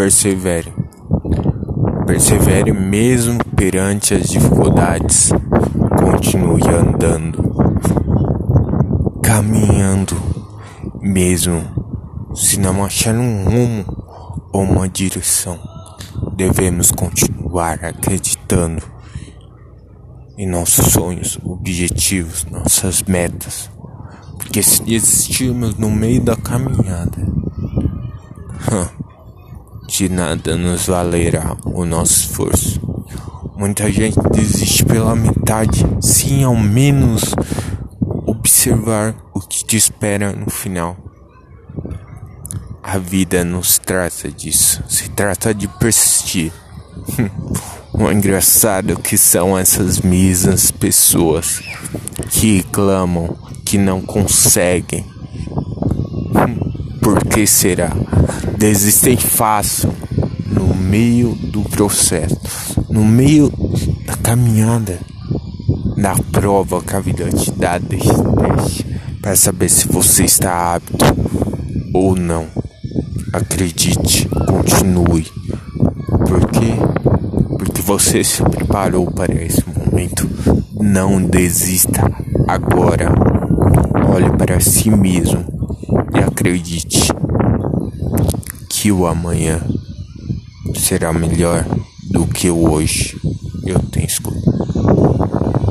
persevere. Persevere mesmo perante as dificuldades. Continue andando, caminhando, mesmo se não achar um rumo ou uma direção. Devemos continuar acreditando em nossos sonhos, objetivos, nossas metas. Porque se desistirmos no meio da caminhada, de nada nos valerá o nosso esforço. Muita gente desiste pela metade, sem ao menos observar o que te espera no final. A vida nos trata disso, se trata de persistir. o engraçado que são essas mesmas pessoas que clamam que não conseguem. Por que será? Desistem fácil no meio do processo, no meio da caminhada, da prova que a vida te dá teste para saber se você está apto ou não. Acredite, continue. Porque porque você se preparou para esse momento. Não desista agora. Olhe para si mesmo e acredite que o amanhã será melhor do que o hoje. Eu tenho escutado.